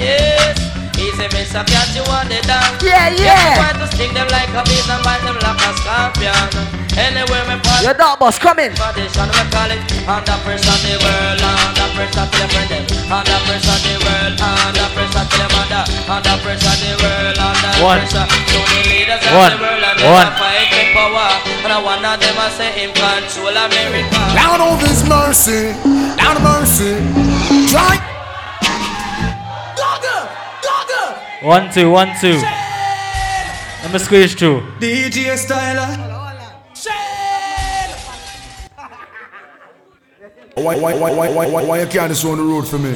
Yes. Easy Mr. Catch you on the dance. Yeah, yeah. Try to sting them like a bees and bite them like a scorpion. Anywhere me pass. Your dog boss coming. Condition we call it under pressure the world, under pressure to the friend, under pressure the world, under pressure to the mother, under pressure the world, under One. pressure to the leaders of the world, and One. them a fight with power, and I one of them a say him control America. Down of His mercy, down mercy. Try. One, two, one, two. Let me squeeze through. DJ Stylah. Why, why, why, why, why, why, why you can't just on the road for me?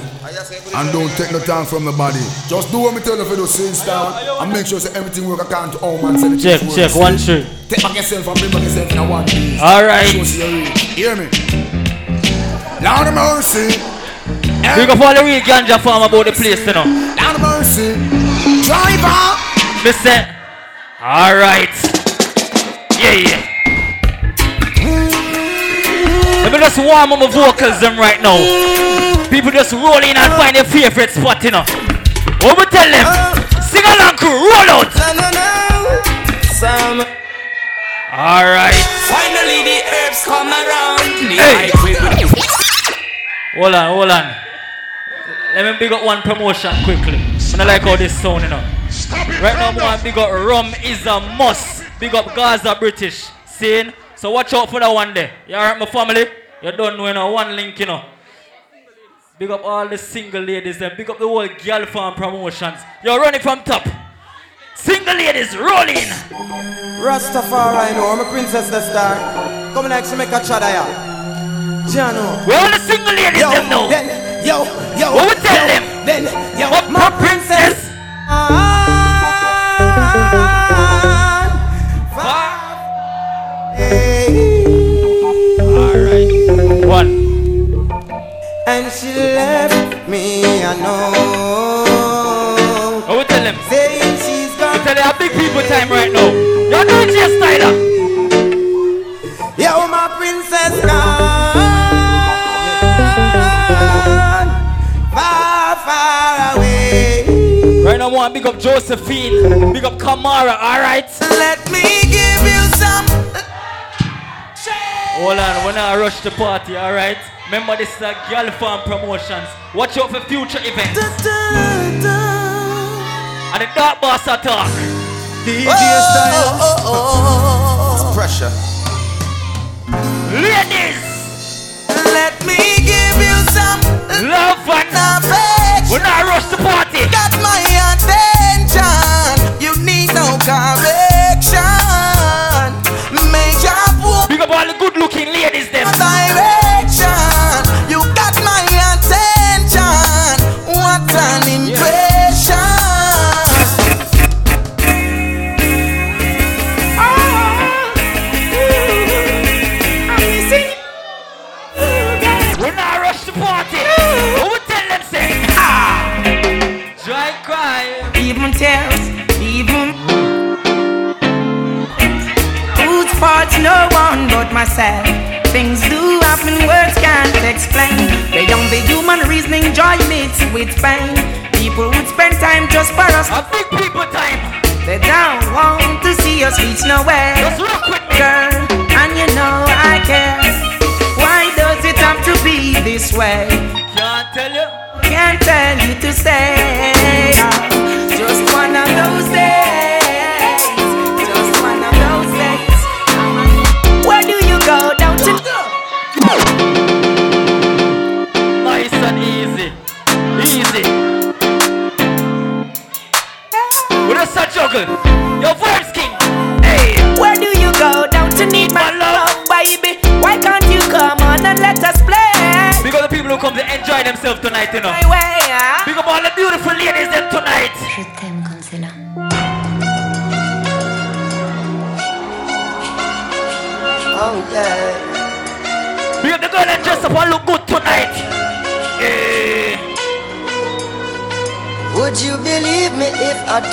And don't take no time from the body. Just do what me tell you for the same style and make sure say everything work according to all man. Send Check, check, world. one, two. Take back yourself and bring back yourself in a one piece. All right. Show see your real. Hear me? Lord of mercy. We go for the real ganja farm about the place, you know. Lord of mercy. Driver. Listen. All right. Yeah, yeah. Let me just warm up my vocals them right now. People just roll in and find their favorite spot, you know. What we tell them? Sing along, crew, roll out. All right. finally the herbs come around. Hey. Hold on, hold on. Let me pick up one promotion quickly. I don't like how this sound, you know. Right now, I want big up Rum is a must. Big up Gaza British. Seeing? So watch out for that one there. You alright, my family? You don't know, you know, one link, you know. Big up all the single ladies and big up the whole Gyal Farm promotions. You're running from top. Single ladies rolling. Rastafari, know, I'm a princess the star. Come like she make a chada ya. Jano. Where all the single ladies Yo, them know? then, yo, yo. What we tell yo, them? Then, yo, What my princess. Alright. One. And she left me, I know. What we tell them? Saying she's We gone. tell you how big people time right now. You're doing just Stylah. Yo, my princess gone. Right now, I want big up Josephine, big up Kamara, alright? Let me give you some. Hold on, when I rush the party, alright? Remember, this is a Gyal Farm promotions. Watch out for future events. And the dark boss attack. DJ Stylah. Pressure. Ladies, Let me give you some love and affection. when I rush the party. Got my People would spend time just for us. A big people time. They don't want to see us reach nowhere.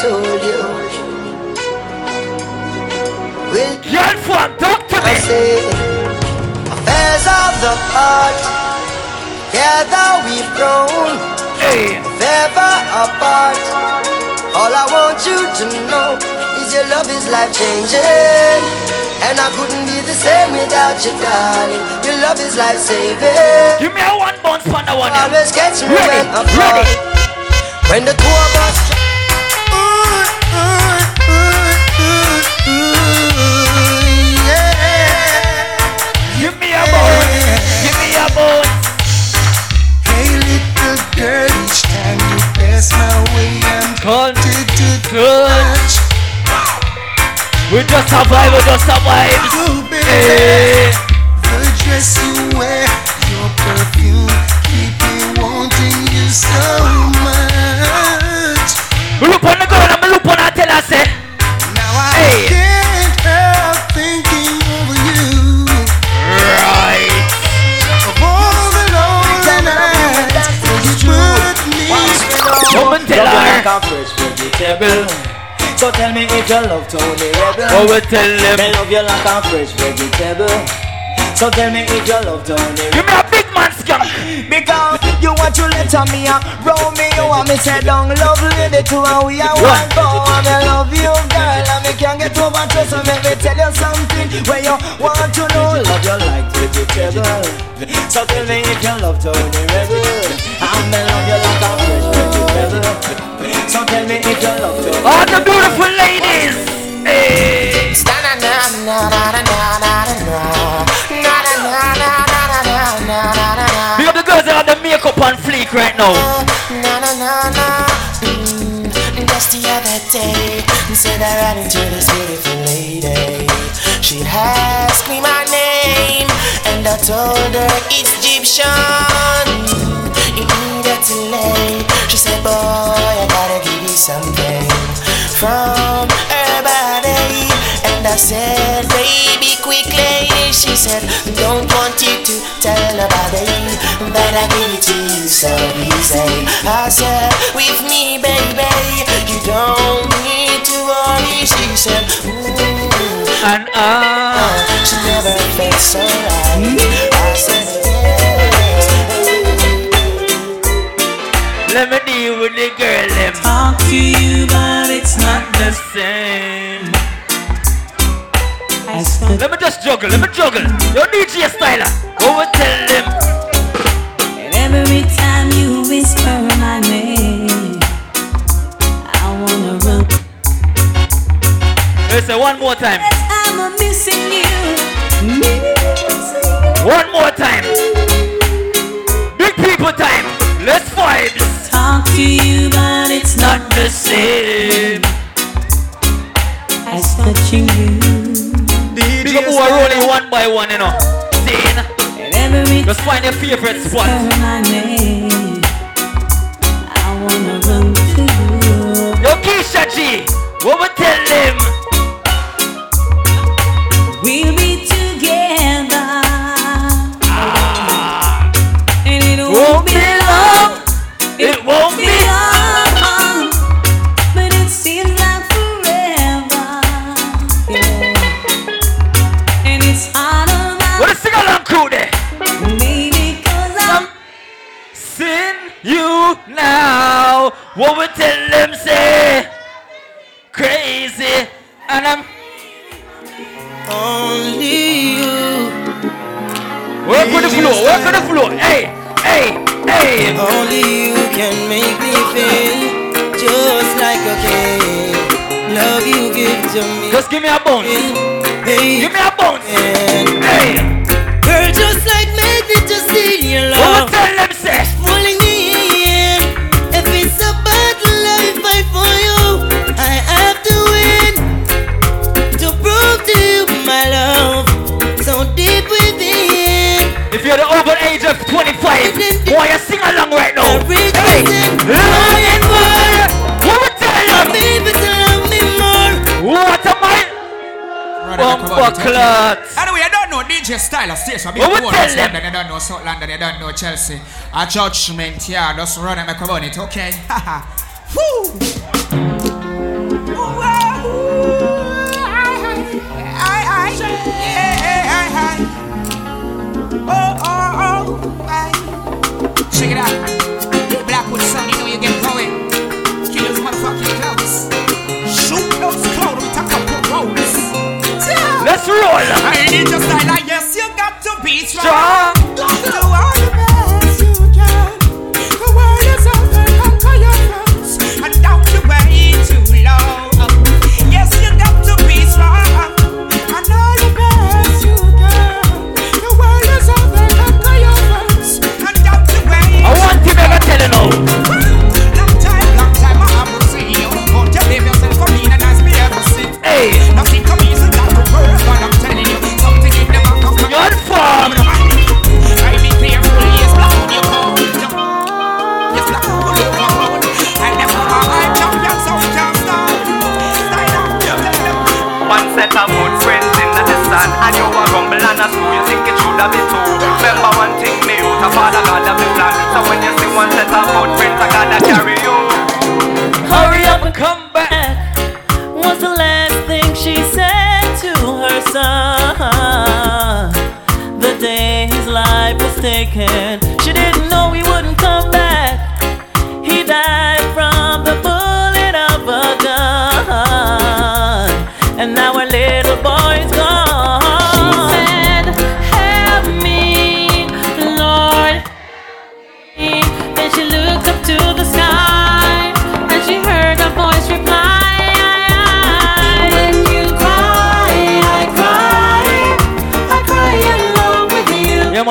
Told you? Will Girl from talk to I me. say affairs of the heart? Together we've grown, Hey. Never apart. All I want you to know is your love is life changing. And I couldn't be the same without you, darling. Your love is life saving. Give me a one bounce on the one. Always catch me Ready, when I'm ready. When the two of us. We just survive, we just survive. Baby, Hey. Eh. the dress you wear, your perfume, keep me wanting you so much. Me look on the girl and me look on her tell her say, Now I Hey. can't help thinking over you. right. Of all the lonely nights you put me Come and tell her. Like vegetable. So tell me if you love Tony Rebel. Oh, we tell Me them. love you like a fresh vegetable. So tell me if you love Tony Give me a big man skunk. Because you want to let me a roll me You want me say down love lady to and we are one go And I love you girl and me can't get over to So let me tell you something Where you want to know Love you like vegetable So tell me if you love Tony Rebel All the beautiful ladies. Hey. Big up the girls that have the makeup on fleek right now. Na na Just the other day, said I ran into this beautiful lady. She asked me my name, and I told her it's Egyptian. She said, Boy, I gotta give you something from her body. And I said, Baby, quickly. She said, Don't want you to tell nobody that I give it to you so easy. I said, With me, baby, you don't need to worry. She said, Ooh. And ah, She never felt so right. I said, yes. Let me deal with the girl them. Talk to you, but it's not The same. Let me just juggle, let me juggle. Your DJ Stylah. Go and tell them. And every time you whisper my name, I wanna run. Let's say one more time. I'm missing you. Missing. One more time. Big people time. Let's vibes. Talk to you, but it's not Not the same. as touching you. Big up who are rolling one by one, you know. Scene. And every Just find your favorite spot. whisper my name, I wanna run to you. Yo, Keisha G. or Chelsea. A judgment, yeah, just run and make it, okay? Woo! Oh, oh, oh. Check it out. Blackwood sound, you know you get going. Kill those motherfucking clouds. Shoot those clouds with a couple rolls. Let's roll. I need to style, yes, you got to be strong. strong.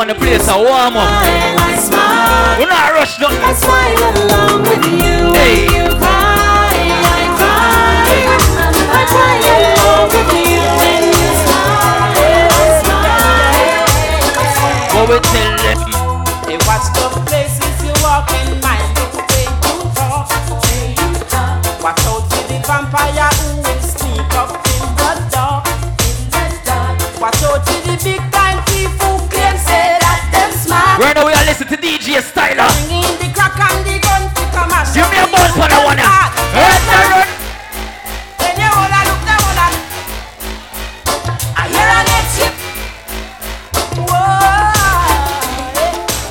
Man, the place warm up. And I smile. We not rush nothing. I smile along with you. Hey. You cry, I cry. I cry along with you. When you smile, I smile. We tell them? Now we are listening to DJ Stylah. Bring in the crack and the gun to come and Give me a buzz for that one. yeah. hard. Run, run, run. You hold look down. I hear an exit. Whoa.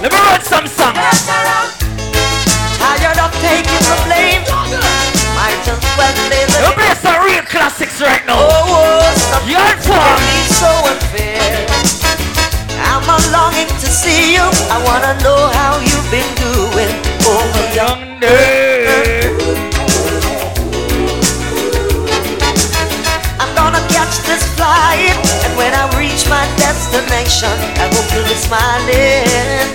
Let me run some song. Tired of taking the blame. Might just well play the You play some real classics right now. Oh, oh stop You're. So unfair. I'm a longing to see you. I wanna know how you've been doing oh, over yonder. I'm gonna catch this flight, and when I reach my destination, I hope you'll be smiling.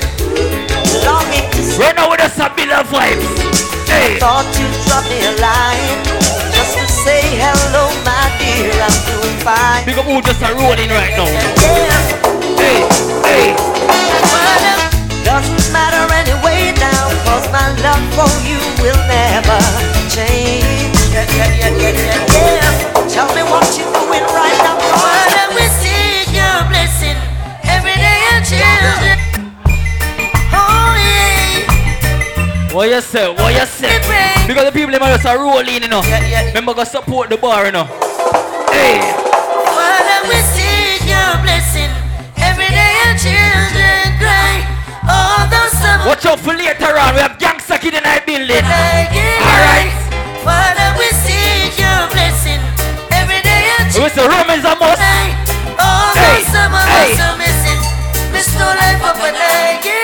Longing to see. Right now with a of vibes. Hey. Thought you'd drop me a line just to say hello, my dear. I'm doing fine. Big up who just a rolling right now. Yeah. Hey, hey. Doesn't matter anyway now, cause my love for you will never change. Yeah, yeah, yeah, yeah, yeah, yeah. Tell me what you're doing right now. Well, we seek your blessing every day, your children. Oh, yeah. What you say? What you say? Because the people them are just a rolling, you know. Remember go support the bar, you know. Hey. Well, we seek your blessing every day, your children cry. Oh. Watch out for later on. We have gangster kid in our building. Alright. Father, we seek your blessing every day. We say rum is a must. Oh, Hey, summer hey. so missing. Miss no life up and I get.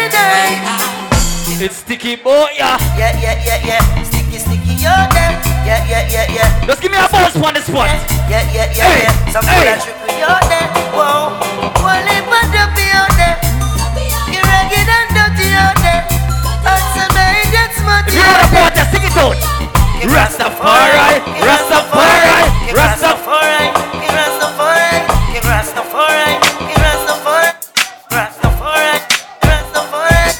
It's sticky boy, yeah. Yeah, yeah, yeah, yeah. Sticky, sticky, you're. Yeah, yeah, yeah, yeah. Just give me a buzz on the spot. Yeah, yeah, yeah, Hey, yeah. Some hey. hey. that tripping, you're there. Whoa. Rastafari, Rastafari, Rastafari. Rastafari, Rastafari, Rastafari, Rastafari, Rastafari,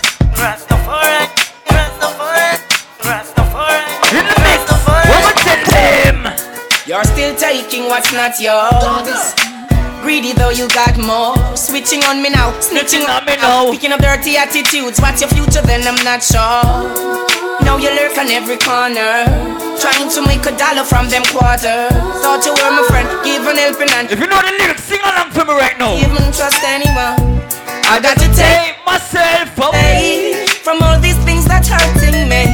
Rastafari, Rastafari, Rastafari, Rastafari. In the mix. What we tell them? You're still taking what's not yours. Greedy though you got more. Switching on me now, snitching on me now. Picking up dirty attitudes. What's your future then? I'm not sure. Now you lurk on every corner. Trying to make a dollar from them quarters. Thought you were my friend, give an helping hand. If you know the lyrics, sing along for me right now. Even trust anyone. I got to take myself away. from all these things that's hurting me.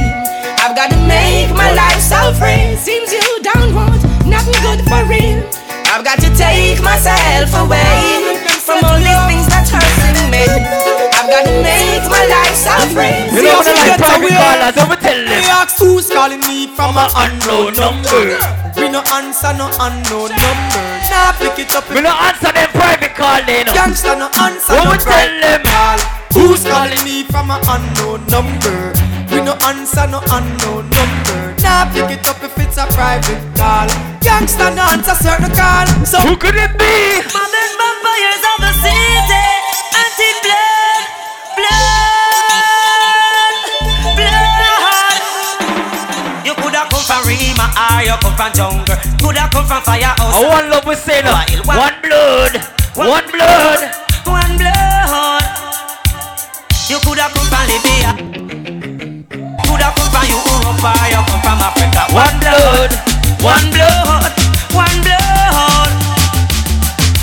I've got to make my life so free. Seems you don't want nothing good for real. I've got to take myself away from all these things that's hurting me. I've got to make my life suffering. You know what I like, private callers, don't tell them. They ask who's calling me from an unknown number. We no answer no unknown number. Nah, pick it up. We no answer them private calling. Gangsta no answer no private call. Who's calling me from an unknown number? We no answer no unknown number. Nah, pick it up if it's a private call. Gangsta no answer certain call. So Who could it be? Modern vampires of the city, anti blood, blood, blood. You coulda come from Rima or you come from jungle. Coulda come from firehouse. I one love we say no. Wild One blood, one blood. One blood. You coulda come from Libya. Coulda come from Europe you come from Africa. One blood, one blood. One blood.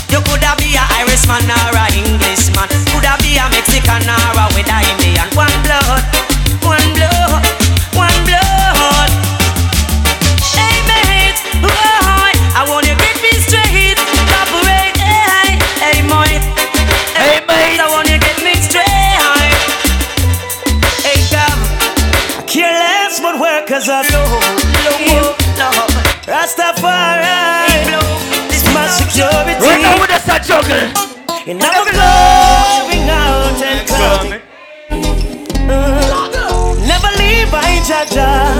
You coulda be a Irishman or a Englishman. Coulda be a Mexican or a with Indian. One blood. One blood. Juggle. And I'm going out and coming. Uh, never leave my jaja.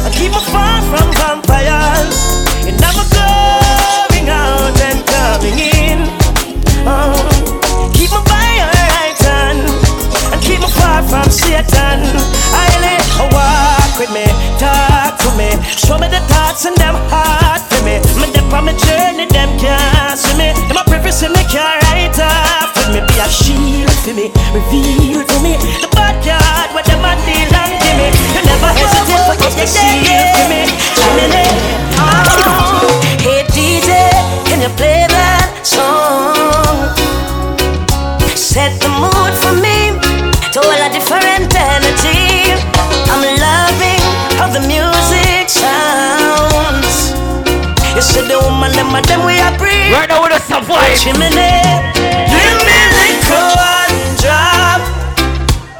I keep me far from vampires. And I'm going out and coming in. Uh, keep me by your right hand. And keep me far from Satan. I let her walk with me, talk to me. Show me the thoughts and them heart for me. Me dip on my journey, them can't see me. Them a preface me can't write off with me. Be a shield for me, reveal to me. The bad card where them a deal and give me. You never hesitate for get the shield for me. Chimney. Oh. Hey DJ, can you play that song? Set the mood for me to all a different energy. See the woman, them and them we are breathe. Right now with us a vibe. Chimney, give me liquor one drop.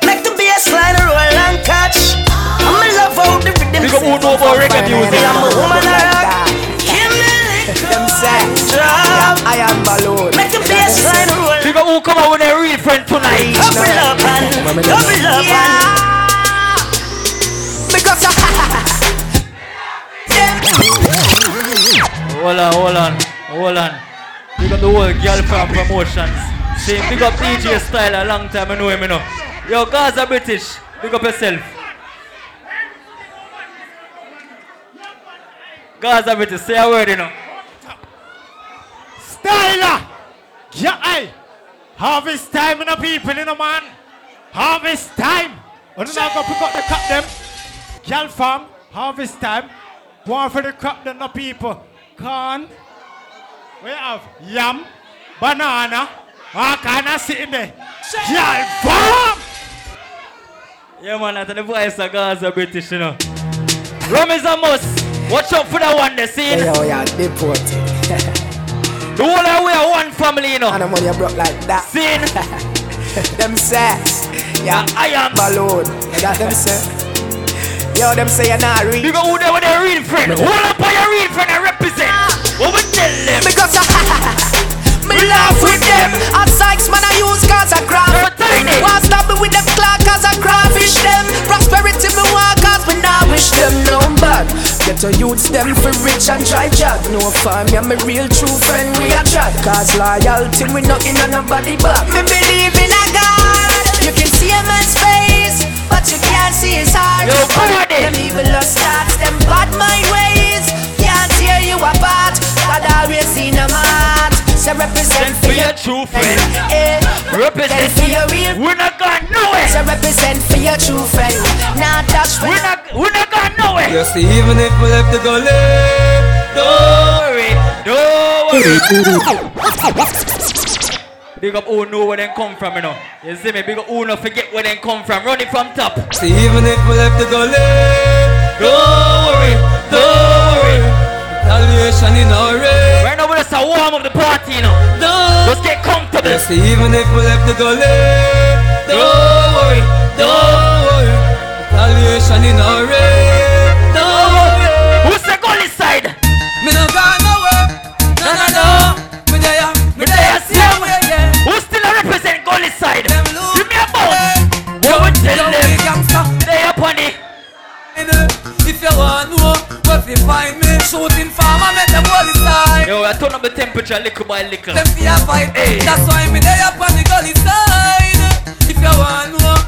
Make the bass line roll and catch. I'm in love how the rhythm Big up who know about reggae music. I'm a woman I rock. Give me liquor one drop. I am balloon. Make the bass line roll. Big up who come out with a real friend tonight. Double up and double up and. Because Hold on, hold on, hold on. Big up the whole girl from promotions. See, big up DJ style a long time I know him, you know. Yo, Gaza British, big up yourself. Gaza British, say a word, you know. Stylah! Yeah, aye. Harvest time in the people, you know, man. Harvest time. You know, now go pick up the crop them. Gyal Farm, harvest time. One for the crop them, the people. Corn. We have yam, banana, all kind of sitting there. Gyal Farm! Yeah, man, that's the voice of Gaza British, you know. Rum is a must. Watch out for that one, the scene. Yo, yeah, deported. The whole of we are one family, you know. And the money you broke like that. Scene. them sex. Yeah, I am balloon. Yeah, that them say. Yo, them say you're not real. You go who there with a real friend. Hold up on your real friend and represent. Ah. What we tell them? Because I, me laugh with them. I Sykes man I use cause I craft. Want stop me with them clock cause I crawfish them. Prosperity me want cause me now wish them no bad. Get to use them for rich and try job. No farm, yeah, me real true friend we a chat. Cause loyalty we nothing on nobody back. Me believe in a God. You can see a man's face, but you can't see his heart. Yo, party. Them evil lust thoughts, them bad mind ways. Can't tear you apart. God always seen a mat. So represent for your true friend. Eh, Represent for your real. We're not going nowhere. So represent for your true friend. Now touch We're not, we're not going nowhere. You see, even if we left the gully, Don't worry, don't worry. Big up who know where they come from, you know. You see me? Big up who no forget where they come from. Running from top. See, even if we left the gully, don't worry, don't worry. Retaliation in our race. Right now, we're just a warm of the party, you know. Don't just get comfortable. See, even if we left the gully, don't worry, don't worry. Retaliation in our race. Shooting farmer make them all side. Yo, I turn up the temperature little by little. Them fi a fight. That's why me there up on the gully side. If you want know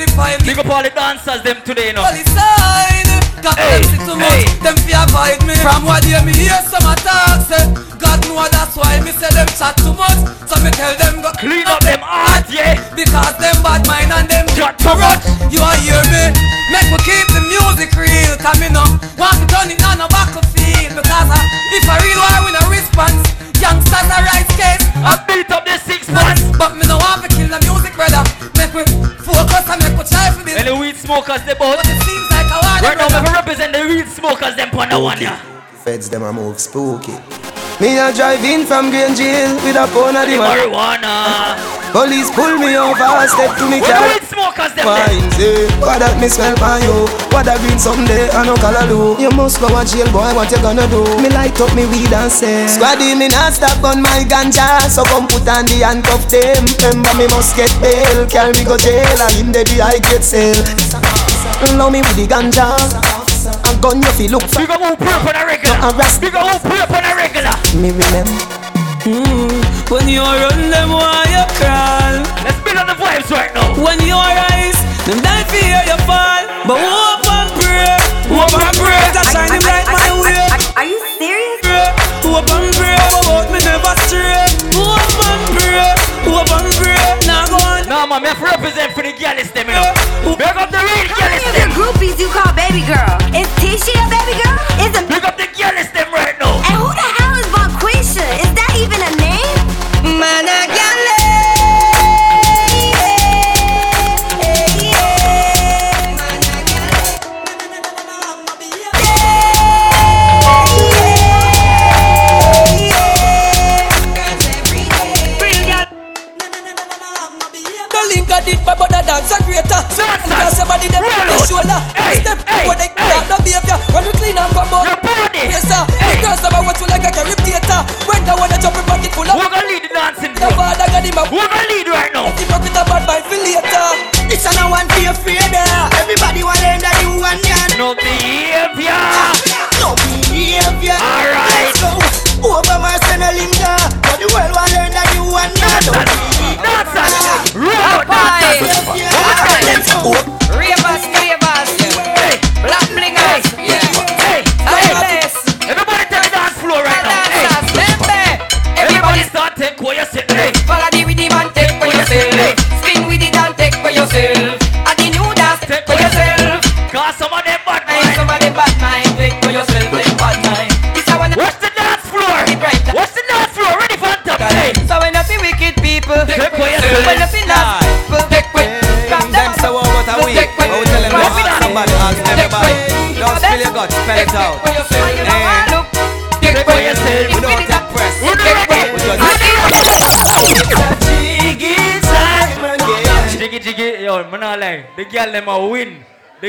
where fi find me, Big up all the dancers them today, you know. gully side. Cause them see too much, them fi avoid me. From what day me hear some attack say, eh. God know that's why me say them chat too much. So me tell them go clean up them heart, yeah. Because them bad mind and them chat too much. You a hear me? Make me keep the music real. Cause me no want to turn it on a battlefield. Because I, if I real war with a response, youngsters a right case. I beat up the six months. But me no want to kill the music, brother. Make me focus and me for this. And the weed smokers they both. But it seems like I want Right now, me represent the weed smokers them on the one, yeah. Feds them a move spooky. Me a drive in from Green Jail with a pound of the marijuana. Police pull me over, step to me car. weed smokers them Fine, say What that me smell by you? What that green someday I no color do. You must go to jail boy What you gonna do? Me light up me weed and say Squaddy me not stop on my ganja. So come put on the handcuff them. Remember me must get bail. Carry me go jail And in the I get sale Love me with the ganja. A gun you feel look for Big up who pray on a regular. No arrest Big up who pray on a regular. Me remember Mm, when you run them why you crawl. Let's build on the vibes right now. When you rise, them die fear you fall. But hope and pray, hope and pray That shining light my way. Are you serious? Hope and pray, but me never stray. Hope and pray, hope and pray me have to represent for the girls them, you know Big up the real How girls many of them your groupies you call baby girl? Is Tisha a baby girl? Is a Big up the girls them right Because somebody them on the shoulder Step when they grab the behavior When we clean and come out Yes sir The girls never watch you like a caribbeator When the one that jump in pocket full of Who gonna lead the dancing The father got him a Who gonna lead right now If you broke it bad mind for later It's a no one be afraid of Everybody want learn that you want yan No behavior No behavior Alright. Let's go Over Marcena Linda But the world want learn that you want yan No Dancers Roll Let's go Ravers,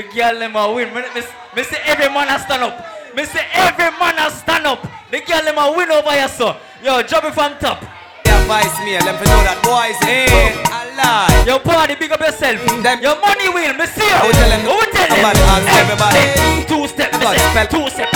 The girl them a win. Me, me, me say every man a stand up. Me say every man a stand up. The girl them a win over here so. Yo, drop it from top. Advice me Let me know that boys eh. ain't a lie Yo, party, big up yourself. Mm, Your money will, me see you. I will tell them I will tell them. Everybody. Two step, me God, say. spell- Two step,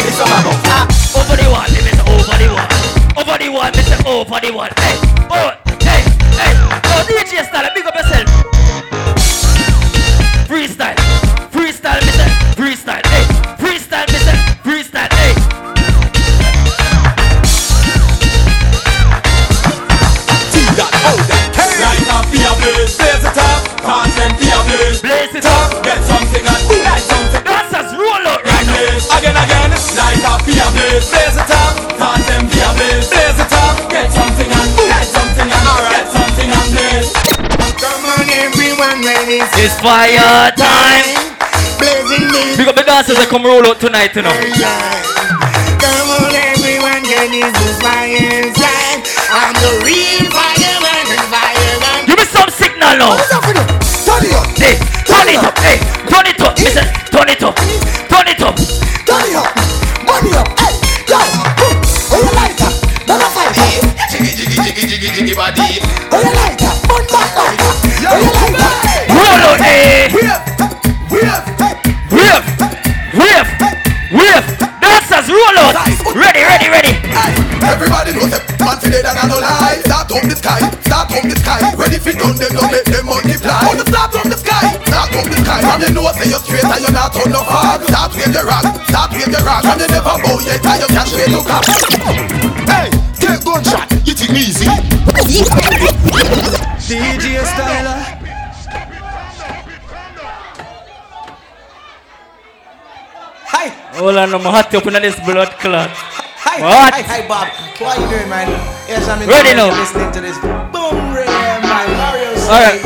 play this song about ah, Over the wall, let me say over the wall Over the wall, me say over the wall Hey, oh, hey, hey Oh, DJ Starlet, big up yourself It's fire time. Big up the dancers that come roll out tonight, you know. Come on, everyone, can this fire inside. I'm the real fireman and fireman. Give me some signal now. Turn it up. Hey, turn it up. Hey, turn it up. Listen, turn it up. Turn it up. Turn it up. Everybody knows that man fi dead and I no lie Start up the sky, start up the sky. Ready fi done them, don't make them multiply. Oh, start up the sky, start up the sky. From you know say you're straight and you're not on no fog Start wave your rock, start wave your rock. And you never bow yet and you can't straight look up Hey, take gunshot, you think me easy. DJ Stylah. Hi. Hold on, I'm hot up in this blood clot. Hi, What? hi, hi, Bob. What are you doing, man? Yes, I'm in Ready now. listening to this boom ray, man. Mario Alright.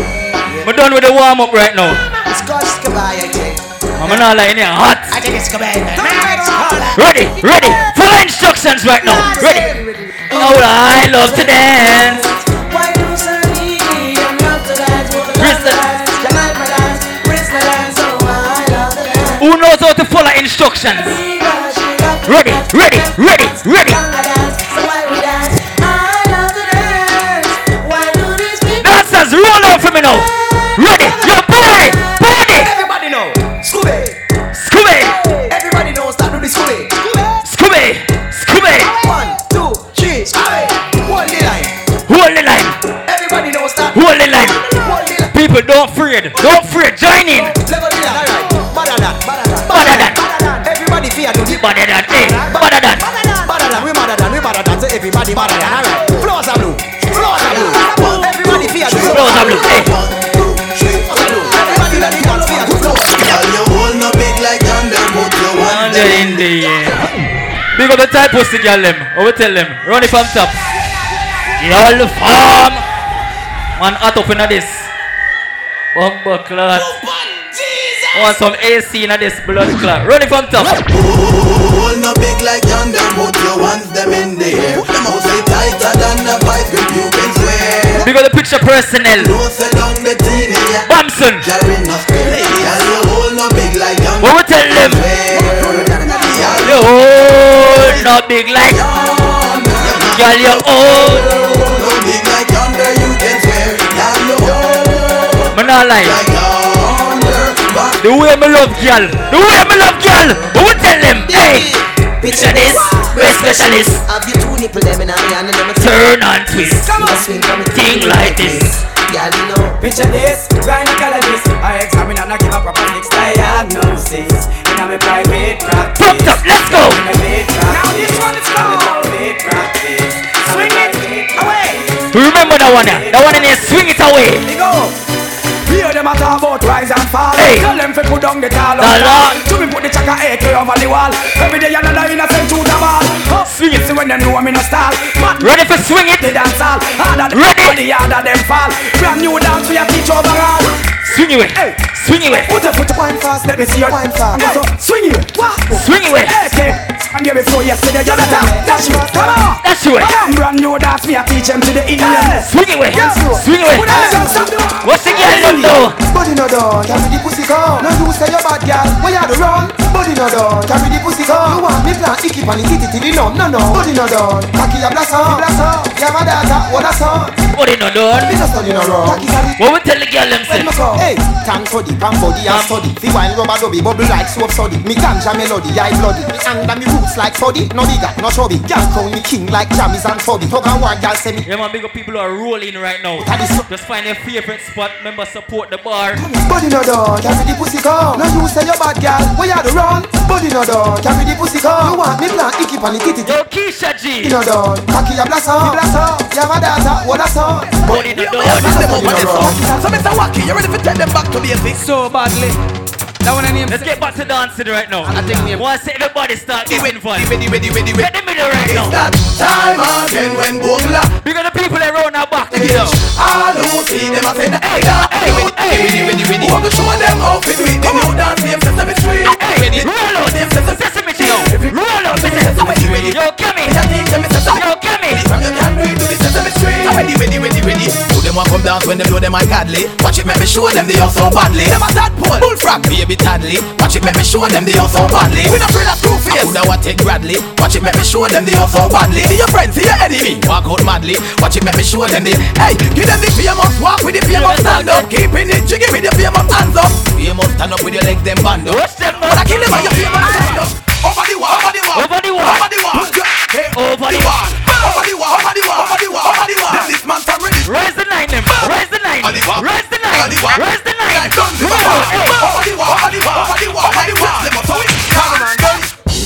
We're done with the warm up right now. It's called Skabay, I think. I'm not like in here hot. I think it's Skabay, man. Ready, ready. Full instructions right now. Ready. Oh, I love to dance. Why do Sunny? I'm not to dance. Bristol. Tonight, my dance. Bristol dance. Oh, I love to dance. Who knows how to follow instructions? Ready, ready, ready, ready. Dancers, roll out for me now. Ready, your boy, body. Everybody know. Scooby. Scooby, Everybody knows that do the Scooby. Scooby, Scooby. One, two, three, Scooby. Hold the line. Hold the line, Everybody knows that. hold the line. Hold the line. People, don't afraid, don't afraid. Join in. Everybody better than. Alright. Floors are blue. Floors are blue. Everybody fear to. Floors are blue. Everybody let the dance fear to. Girl, you hold no big like thunder Put your one in the air. Big up the type pussy girl them. I will tell them. Run it from top. Y'all farm. Man hot up in this. Bumper clot. Want some AC in this blood clot. Run it from top. Hold no big like thunder Put your ones them in the air Them house is tighter than a pipe If you can swear Big up the picture personnel. No say down the TV Bamson. You're in a square Girl, you hold no big like thunder What we tell them? You hold not big like. Girl, you hold. No big like thunder You can swear Girl, you hold Me not lie. like thunder The way me love girl. The way me love girl. What we tell them? Hey. Picture this. We're specialist. Have you two nipple them in a hand and them a Turn and twist. Come on, swing from Thing like this. Girl, you know. Picture this, gynecologist. I examine and I give a proper fix diagnosis. In a me private practice. Pumped up. Let's go. Private practice. Now this one is called private practice. Swing it away. Remember that one there. That one in there. Swing it away. They go. Hear them a talk about rise and fall. Hey. Tell them fi put down the tall. To me put the chaka AK over the wall. Every day another innocent shoot a ball. Oh, Swing it. See when them know I'm in a style. Mad Ready for swing it? the dance hall. Harder Ready? the harder them fall. Brand new dance we a teach overall. Swing it away. Swing it. Put your foot wine fast, let me see your wine fast. Hey. Swing it. What? Swing it away. Okay. And here before yesterday, you're not Dash it. Come on. That's the way. Come brand new dance, me a teach them to the Indian. Swing it away. Swing it away. What's the girl done though? Body no done, carry the pussy come. No you say you bad girl, where you the run? Body no done, carry the pussy come. You want me plant icky pan it till the numb, no no. Body no done, cocky a blossom, blossom. You have a daughter, what a son. Body no done. Me no study no wrong. Cocky carry. What we tell the girl them say? When me hey, thank for the pan body and study. Fi wine rubber dubby, bubble like soap study. Me ganja melody, I bloody. Me under me roots like fuddy, no bigger, no chubby. Girl crown me king like jammies and fubby. Talk and one girl say me. Yeah man, big up people who are rolling right now. Just find your favorite spot. Remember support the bar. Body no done, carry the pussy come. No you say you bad girl, where you the run? Body no done, carry the pussy come. You want me plant icky pan it till Yo Keisha G. You no done, cocky a blossom, blossom. You have a daughter, what a son. Body no done. So Mr. Wacky, you ready to take them back to basics? So badly. That one. Let's get back to dancing right now. I think want to everybody start getting fun. Ready, ready, ready, ready Get the right now. That time again when Bogle We got the people that round our back. All who see them a say that Hey, hey, hey. Ready, ready, ready We gonna show them how to do it. The new dance name Sesame Street. Hey, roll out them Sesame Street. Roll out Sesame Street. Yo, come in. Yo, come in. From you do it to the Sesame Street. Ready, ready, ready, ready. Who them want come dance when they blow them like godly? Watch it, make me show them they all so badly. Them a that pole, bullfrog, baby tadley. Watch it, make me show them all so badly. We not afraid of screw face. That want take Bradley? Watch it, make me show them all so badly. See your friends, see your enemy. Walk out madly. Watch it, make me show them they. Hey, give them the famous walk with the famous stand up. Keeping it jiggy with the famous hands up. Famous stand up with your legs them band up. I kill them on your famous stand up. Over the wall, over the wall, Over the wall. over the wall, Over the wall. over the wall, over the wall, over the wall, over the wall. Them this man from. Raise the them. Raise the nine. Over the wall. Raise the nine. Over the wall. Raise the nine.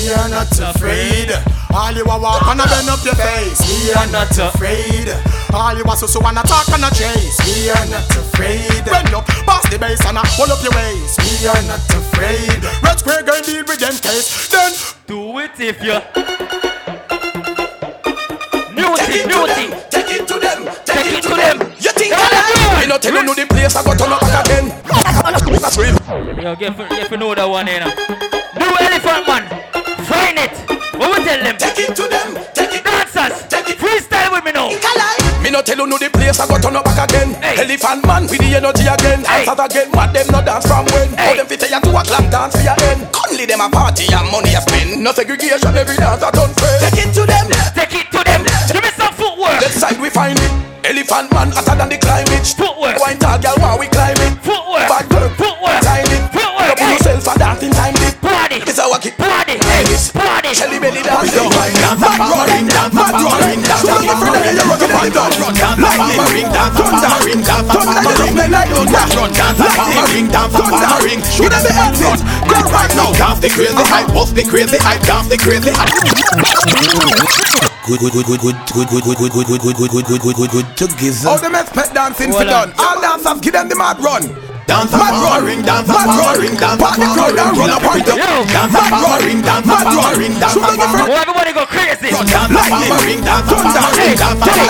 We are not afraid. All you a walk and bend up your face. We are not afraid. All you a so so and a talk and a chase. We are not afraid. Bend up, pass the bass and a pull up your waist. We are not afraid. Red Square girl deal with them case. Then Do it if you. New thing, new thing. Take it to them. Take it to them. I lie? Me no tell you the place I go turn up back again. Yo, get for, get for know that one, you know. New elephant man. Find it. What we tell them? Take it to them. Take it. Dancers. Take it. Freestyle with me now. Me no tell you no the place I go turn up back again. Hey. Elephant man with the energy again. Hey. Dancers again, what them no dance from when? Hey. How them fit you to a clam dance for your end? Only them a party and money a spend. No segregation, every dance a done friend. Take it to them. Take it to them. Give me some footwork. Left side we find it. Elephant man hotter than the climate. Footwork. Wine tall girl while we climb it. Footwork. Bad girl. Footwork. Time it. Footwork. Double Hey. yourself a dancing time it. Party. It's a walk it. Party. Elvis. Party. Shelly belly dance. Dance mad run. Dance mad run. Dance mad run. You rock it and down. Lightning. Ring dance. Thunder. Ring dance. Thunder. Thunder. Like thunder. Run. Dance. Lightning. Ring dance. Thunder. Ring. Shoot them the exit. Go right now. Dance the crazy hype. Bust the crazy hype. Dance the crazy hype. Good, good, good, good, good, good, good, good, good, good, good, good, good, good, good, good, good, together. All them expect dancing for Hold on. done. All dancers give them the mad run. Dance Mad run, ring, dance, mad run, ring, dance, party crowd and run a point up. Yo. Dance, mad run, ring, dance up, roaring, dance up, roaring, dance up, roaring, run up, run up, dance up, roaring, dance up, roaring, dance up. Oh, everybody go crazy. Run dance up, roaring, dance up, roaring, dance up,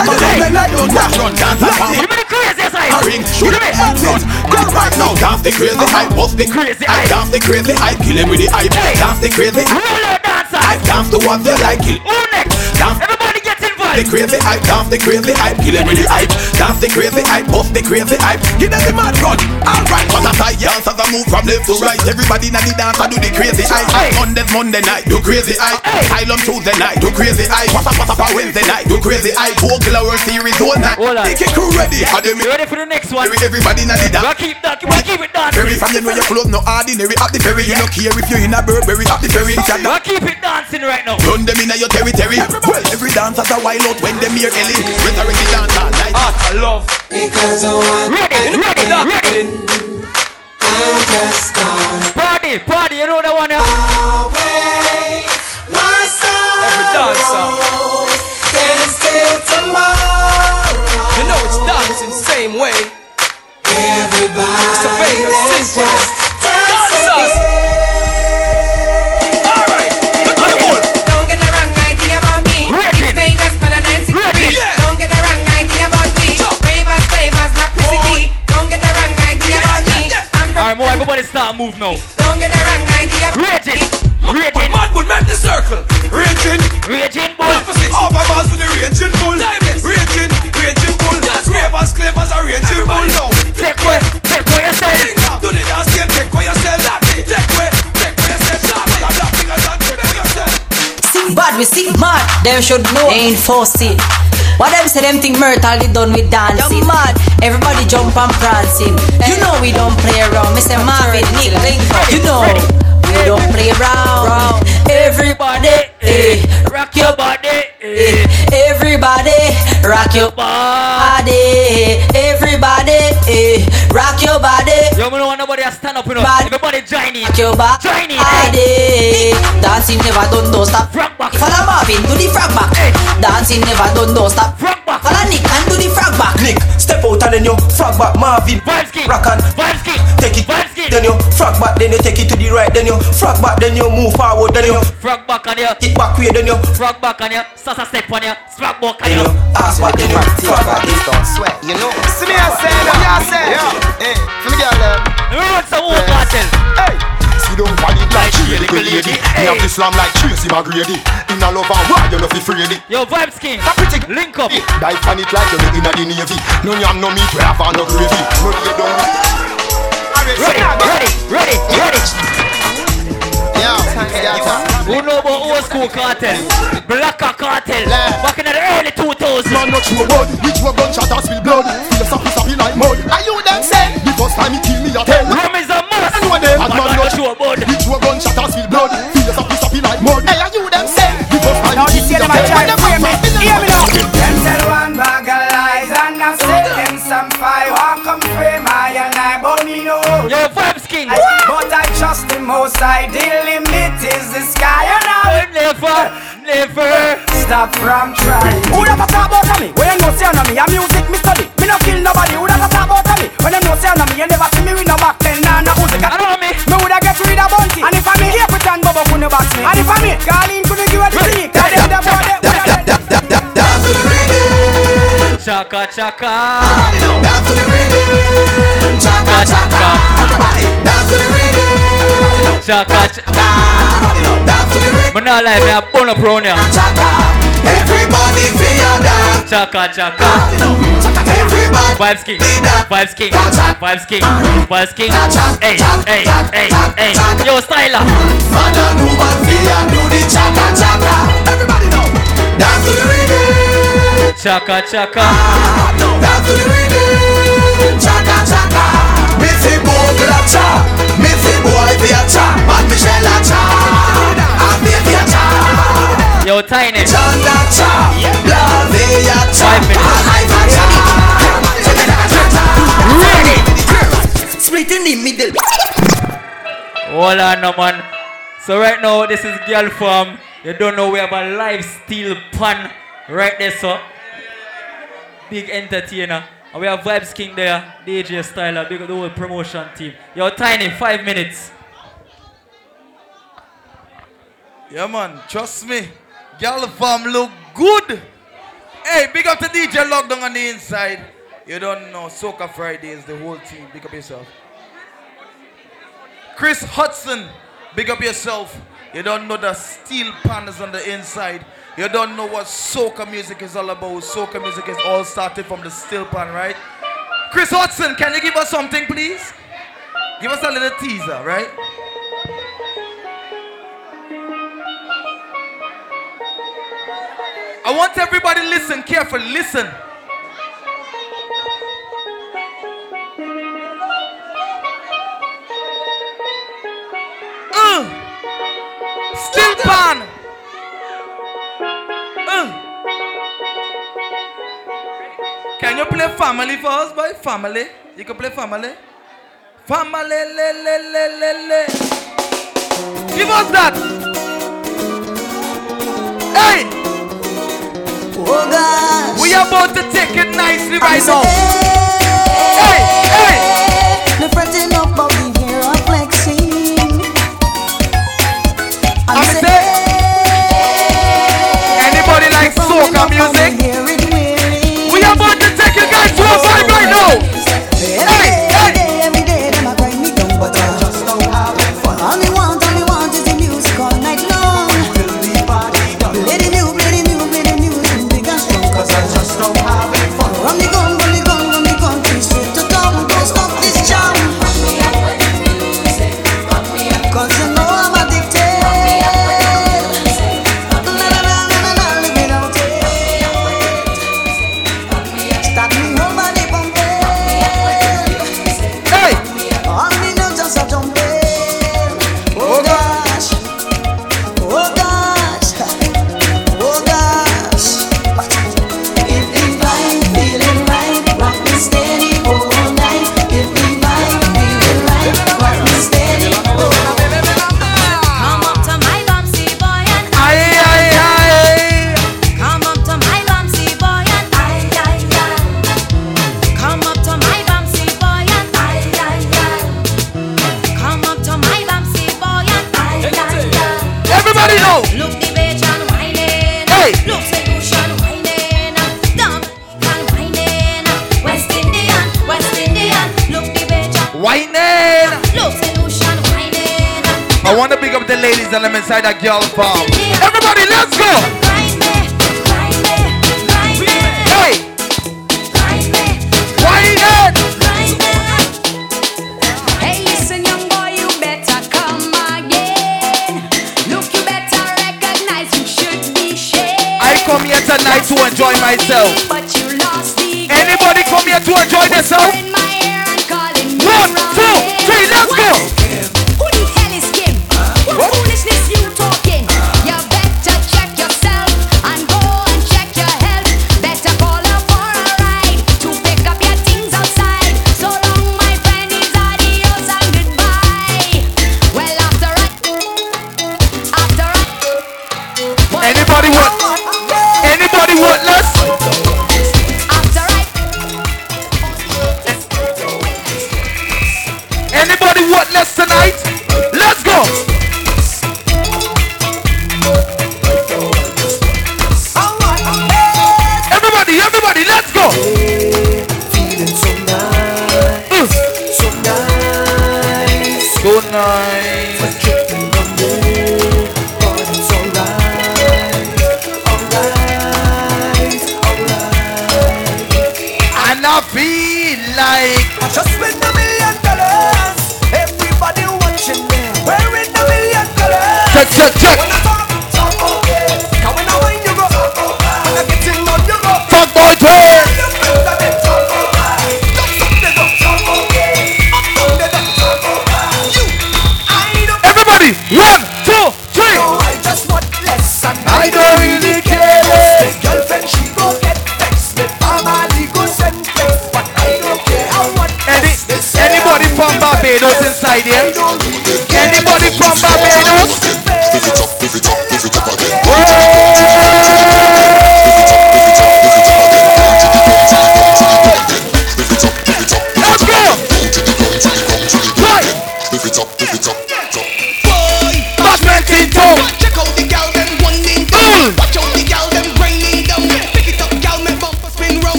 run dance up. Give me the craziest hype. Roaring, shoot me. Run, go right now. Dance the crazy hype, bust the crazy hype, dance the crazy hype, kill him with the hype. Dance the crazy hype. Roll out, dancer. I dance to what you like. Who next? Dance. Everybody. The crazy hype, dance the crazy hype, kill him with the hype, dance the crazy hype, bust the crazy hype, give them the mad run. Alright, but as I dance as I move from left to right, everybody in the dance I do the crazy hype. Monday, Monday night, do crazy hype. Asylum Tuesday night, do crazy hype. What's up, what's up, on Wednesday night, do crazy hype. Four killer World Series all night. Hold on. Take it crew ready. You ready for the next one? everybody in the We'll keep that. Keep it dancing. Ferry from the way you close, no ordinary. Up the ferry, you no care if you're in a Burberry. Up the ferry, a keep it dancing right now. Run them in your territory. Well, every dancer's a wild out when them hear Ellie. Resurrect the dancer like I love. Because I want Ready, ready, ready. Party, party. You know the one. Yeah? away my sorrow. Every dancer. Can't tomorrow. You know it's dancing same way. Everybody It's a Vegas let's system. Everybody start move now. Don't get the wrong idea about Raging, me. raging, Mad would make the circle. Raging. raging, bull. Opposite. Overballs with the raging bull. Raging. Raging bull. Scrapers, clavers are raging bull now. Take away, take away yourself. Sing. Do the dance game. Take for yourself. Take away. Take for yourself. Shout it. Clap fingers and take for yourself. Sick bad, we sick mad. Them should know. They ain't force it. What them say them think Myrtle they done with dancing. mad. Everybody jump and prancing. You know we don't play around. Mr. Marvin, Nick, You know we don't play around. Everybody, eh, rock your body. eh. Everybody, rock your body. Rock your body. Yo, me don't want nobody to stand up, you know. Bad. Everybody join in. Rock your body. Join in. Hey. Dancing never done, don't stop. Frog back. Follow Marvin, do the frog back. Hey. Dancing never done, don't stop. Frog back. Follow Nick and do the frog back. Nick, step out and then you frog back Marvin. Vibes king. Rock on. Vibes king take it then you frog back, then you take it to the right, then you frog back, then you move forward, then you frog back on you, kick back way, then you frog back on you, sasa step on you, frog back on you, ass back, then you frog back, you don't sweat, you know. See me, I said, me, I said, yeah, eh, for me, girl, them. Let me run some more cartel. Hey see don't want it like she little lady. Me have this slam like Tracy McGrady. In a love and war, you know fi free Yo vibes king, that pretty link up. Dive on it like you know inna the navy. No yam no meat, we have no gravy. No you don't. Ready, ready, ready, ready. Who know about old school cartel? Blacker cartel. Back in the early 2000s. Man, not true word. Which one gunshot has spill blood? Feel sappy, sappy like mud. Are you them say? The first time he kill me, I tell. Rum is a must. I know them. Bad Bad man man, not not sure bud. Which one gunshot has spill blood? Feel sappy, sappy like mud. Hey, are you them say? The first time Now he this kill year me, them a I try tell. Most I the limit is the sky and I will never, never stop from trying. Who that a talk about me? When you know say on me, a music me study. Me no kill nobody. Who that a talk about me? When you know say on me, you never see me with no back pen and no music. I know me. Me woulda get rid of bunty. And if I me here pretend Bobo couldn't box me. And if I me, Carlin couldn't give a the click. Tell them the boy they woulda Chaka chaka. Dance to the rhythm. Chaka chaka. Everybody dance to the rhythm. Chaka chaka. Dance to the rhythm. But not like me, I'm born up here. Everybody feel dance. Chaka chaka. Everybody. Vibes King. Vibes King. Vibes King. Vibes King. Hey, hey, hey, hey. Yo, Stylah. Man and woman feel do the chaka chaka. Everybody know. Dance to the rhythm. Chaka chaka. Dance to the rhythm. Chaka chaka. Missy a cha. Missy Boy be a cha. And Michelle a cha. And baby a cha. Yo, Tiny. John a cha. Blaze a cha. Five minutes. And I a cha. Ready. Split in the middle. Hold on, no man. So right now, this is Gyal Farm. You don't know we have a live steel pan right there, so big entertainer. And we have Vibes King there, DJ Stylah, big the whole promotion team. Yo, Tiny, five minutes. Yeah, man, trust me. Gyal Farm look good. Hey, big up to DJ Lockdown on the inside. You don't know, Soca Fridays, the whole team. Big up yourself. Chris Hodgson, big up yourself. You don't know the steel pan is on the inside. You don't know what soca music is all about. Soca music is all started from the steel pan, right? Chris Hodgson, can you give us something, please? Give us a little teaser, right? Want everybody listen carefully. Listen. Uh, still pan. Uh. Can you play family for us, boy? Family. You can play family. Family, le, le, le, le, le. Give us that. Hey. Oh God. We are about to take it nicely right now. Hey, hey. Fretting up about the hair I'm flexing. I'm say, anybody like soca music?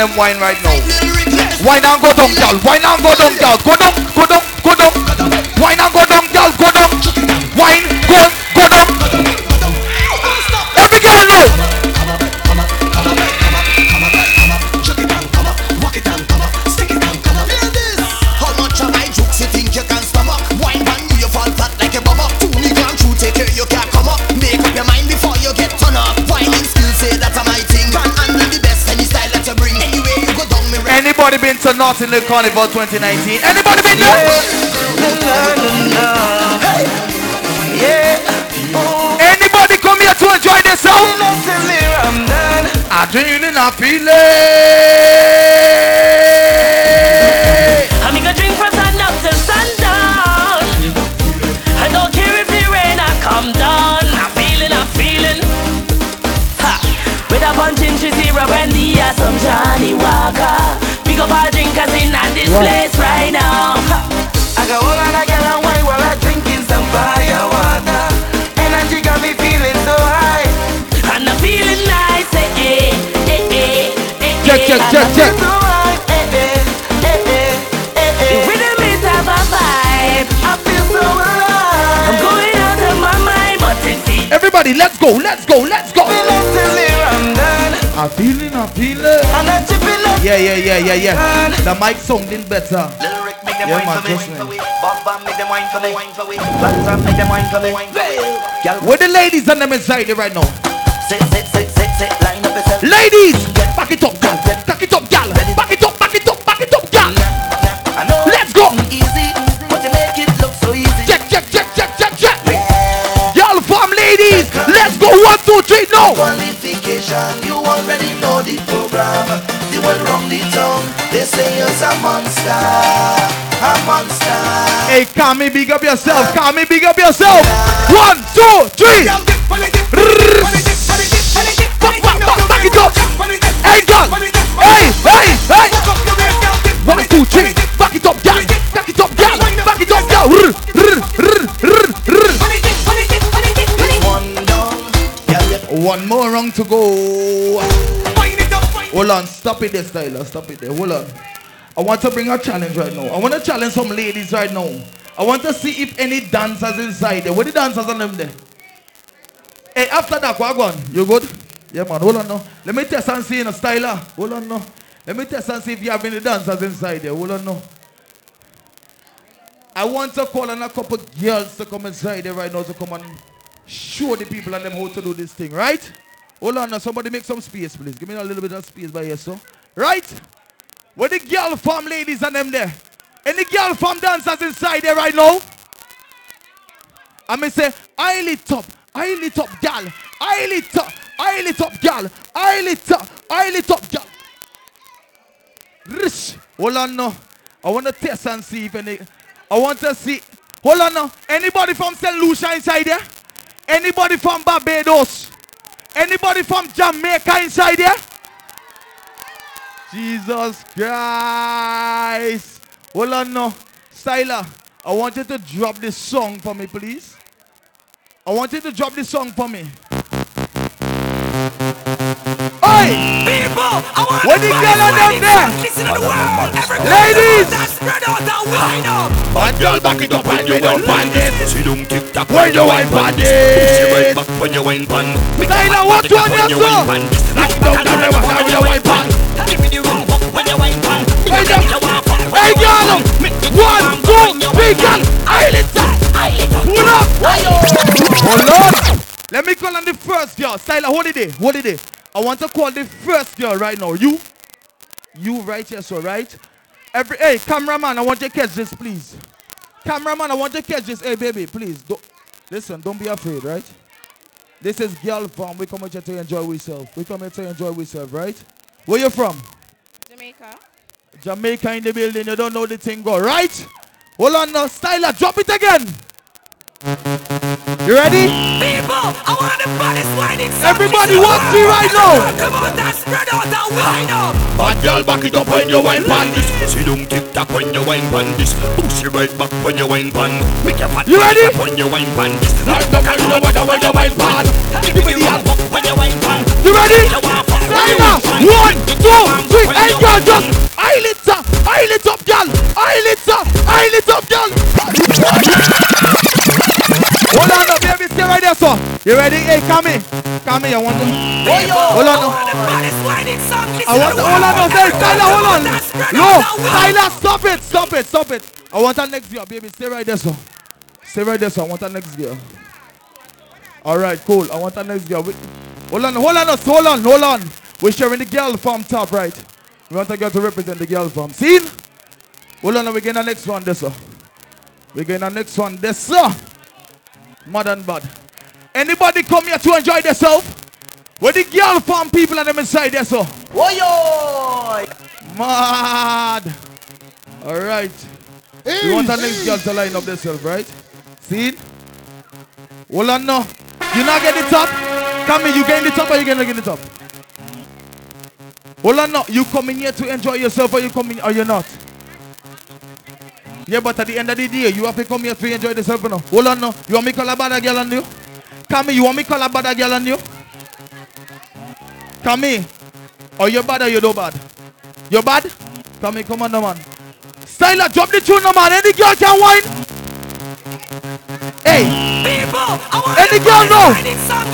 Them wine right now. Wine and go down, gal. Wine and go down, gal. Go down, been to Northern Carnival 2019? Anybody been there? Anybody come here to enjoy themselves? I dreaming, I feel it. I'm gonna drink from sun up till sundown. I don't care if the rain I come down. I'm feeling, I'm feeling. Ha! With a punch in Shizira when the some Johnnie Walker. Big up our drinkers in this place right now. I got all of the girl and wine while I drinking some fire water. Energy got me feeling so high. And I'm feeling nice, eh, eh, eh, eh, eh, Check, check, check, check. The rhythm is a vibe. I feel so alive. I'm going out of my mind, but it's the Everybody, let's go, let's go, let's go. I'm feeling, I'm feeling. Yeah, yeah, yeah, yeah, yeah. The mic sounding better. Lyric make them yeah, man, just man. Where the ladies and them inside right now? Ladies, back it up, You're a monster, a monster. Hey, Kami, big up yourself. Kami, big up yourself. One, two, three. Back, it up. Hey, girl. Hey, hey, hey. One, two, three. Back it up, girl. Back it up, girl. Back it up, girl. One more round to go. Hold on, stop it there, Stylah. Stop it there. Hold on. I want to bring a challenge right now. I want to challenge some ladies right now. I want to see if any dancers inside there. What the dancers on them there? Hey, after that, what on? You good? Yeah, man. Hold on now. Let me test and see in a styler. Hold on now. Let me test and see if you have any dancers inside there. Hold on now. I want to call on a couple girls to come inside there right now to come and show the people and them how to do this thing, right? Hold on now. Somebody make some space, please. Give me a little bit of space by here, so. Right? Where the Gyal Farm ladies and them there? Any Gyal Farm dancers inside there right now? I may say, I lit up, I lit up, gal, I lit up, I lit up, gal, I lit up, I lit up, gal. Rish. Hold on now. I want to test and see if any. I want to see. Hold on now. Anybody from St. Lucia inside there? Anybody from Barbados? Anybody from Jamaica inside here? Jesus Christ. Hold on now. Stylah, I want you to drop this song for me, please. I want you to drop this song for me. Oi! People, I want What the girl are down there? Listen to the world. Every Ladies! spread out and wind up. Bad girl, back it up and you don't pan this. She don't tick tock When you wine pan Push it right back when you wine pan. Make Tyler, a what tick tock one when you you saw? wine pan. Knock it down, down, down, down, when you wine pan. Give me the rum when you wine pan. Hey, girl. Hey, girl. One, two, three, girl. Eyelids up. Pull up. Hold on. Let me call on the first girl. Stylah, hold it there. Hold it there. I want to call the first girl right now. You. You right here, so right? Every hey, cameraman, I want you to catch this, please. Cameraman, I want you to catch this. Hey, baby, please. Don't, listen, don't be afraid, right? This is Gyal Farm. We come here to enjoy ourselves. We come here to enjoy ourselves, right? Where you from? Jamaica. Jamaica in the building. You don't know the thing go, right? Hold on now. Stylah, drop it again. You ready? People, I want the baddest whining. Everybody Listen watch me right now. Come on, that spread out and wind up. Bad girl, back it up when you wine pan this. She don't tick tock when you wine pan this. Push it right back when you wine pan. Make your fat You ready? when you wine pan this. Knock down, down, down, down, when you wine pan. Give me the rum when you wine pan. You ready? Stylah, one, two, three. Hey, girl, just eyelids up, eyelids up, girl, eyelids up, eyelids up, girl. Stay so. You ready? Hey, come here, come here. I want to. Hold on, now. I want to, hold on, now. Say, Stylah, hold on. No, Stylah, stop it, stop it, stop it. I want our next girl, baby. Stay right there, so. Stay right there, so. I want our next girl. All right, cool. I want our next girl. Hold on, hold on, us, hold on, hold on. We're sharing the girl from top, right? We want a girl to represent the girl from. See? Hold on, we're getting the next one, this, sir. We're getting the next one, this, sir. Mad and bad. Anybody come here to enjoy themselves? Where the Gyal Farm people and them inside there, so. Woyo! Mad. All right. You want our next girl to line up themselves, right? See? Hold on now. You not get the top? Come here, you get in the top or you gonna get the top? Hold on now. You coming here to enjoy yourself or you coming or you not? Yeah, but at the end of the day, you have to come here to enjoy yourself, you know. Hold on now. You want me to call a bad girl on you? Here, you want me call a bad girl on you? Here. Or you bad or you no bad? You bad? Here, come on, no man. Stylah, drop the tune, no man. Any girl can whine. Hey. Any girl know?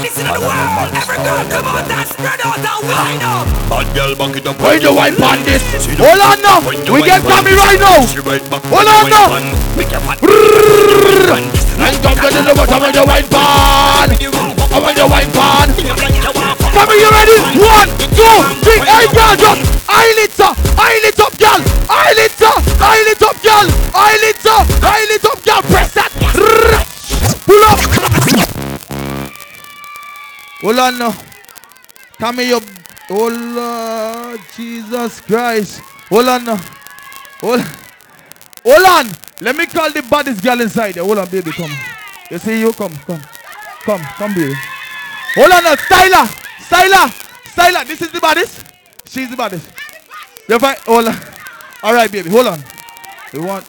Listen to the world. Every girl, come on, that spread out and wind up. Bad girl, back it up When you wine pan this. She Hold on tick now. tock when you We wine get pan Tommy this. right now. Push right back Hold on wine now. pan. Make your fat And come to the bottom when you wine pan. And when you wine pan. Come here, you ready? One, two, three. Hey, girl, just eyelids up, eyelids up, girl. Eyelids up, Hold on now. Come here. Oh Lord Jesus Christ. Hold on now. Hold, hold on. Let me call the baddest girl inside there. Hold on, baby. Come. You see you? Come, come. Come, come, baby. Hold on now. Stylah. Stylah. Stylah. This is the baddest. She's the baddest. You find. Hold on. All right, baby. Hold on. We want.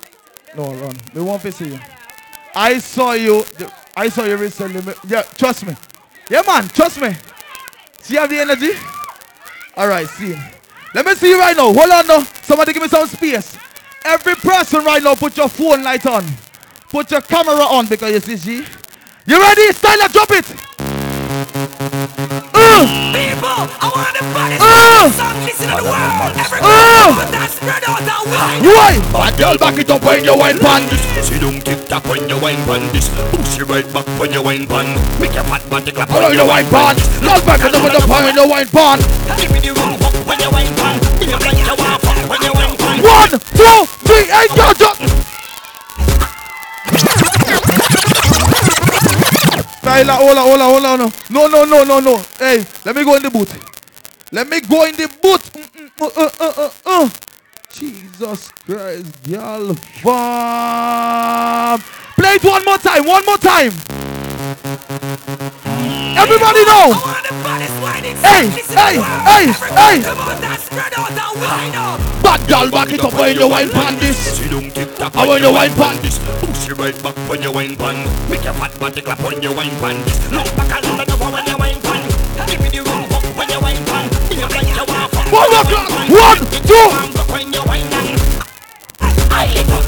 No, on. We want to see you. I saw you. I saw you recently. Yeah, trust me. Yeah, man. Trust me. See, you have the energy? All right, see. Let me see you right now. Hold on now. Somebody give me some space. Every person right now, put your phone light on. Put your camera on because you see, G. You ready? Stylah, drop it. Uh. People, I want the baddest song listen to the world. Everybody, Uh. spread out and wine. Bad girl, back it up when you wine pan this. Sit down, tick tock when you wine pan this. Push it right back when you wine pan. Make your fat body clap when you wine pan. Girl, back it up when you wine, you wine pan. Give me the room fuck when you wine pan. Give me like you want fuck when you wine pan. One, two, three, and go, jump. Tyler, hold on, hold on, hold on. No, no, no, no, no. Hey, let me go in the boot. Let me go in the boot. Uh, uh, uh. Jesus Christ, Gyal Farm. Play it one more time, one more time. Everybody know. Hey, hey, hey, hey. Bad girl, back it up when you wine pan this. Sit down, tick tock when you wine pan this. Push right back when you wine pan. Make your fat body clap when you wine pan. Look back and look over when you wine pan. Give me the room fuck when you wine pan. Give me like you want. One. One, two. When you wine pan. I lick up,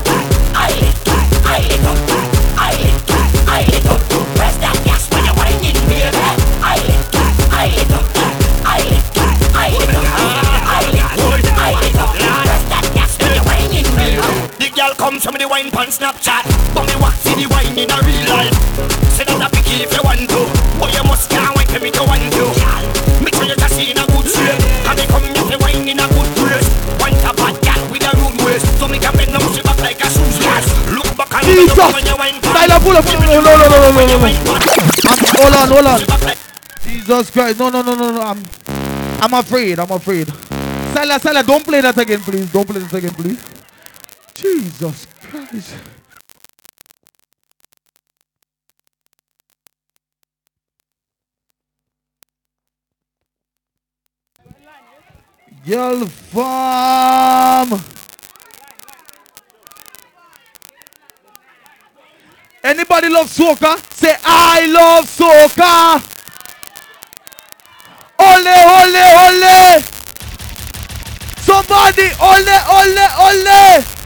I lick up, I lick up, I lick up, I lick up. Press that gas when you're whining, baby. I lick up, I lick up, The girl come show me the wine pan Snapchat But me want see the wine in a real life Say that a picky if you want to But you must can't wait for me to want to Make sure you just see in a good shape And they come if you wine in a good place Want a bad girl with a rude waist So me can bend down she back like a shoes lace Look back and look Jesus. when you wine pan Tyler, pull up. No, no, no, no, no, no, no, no. Hold on, hold on. Jesus Christ. No, no, no, no, no. I'm, I'm afraid. I'm afraid. Tyler, Tyler, don't play that again, please. Don't play that again, please. Jesus Christ. Gyal Farm. Anybody love soca? Say I love soca. Ole, ole, ole. Somebody, ole, ole, ole.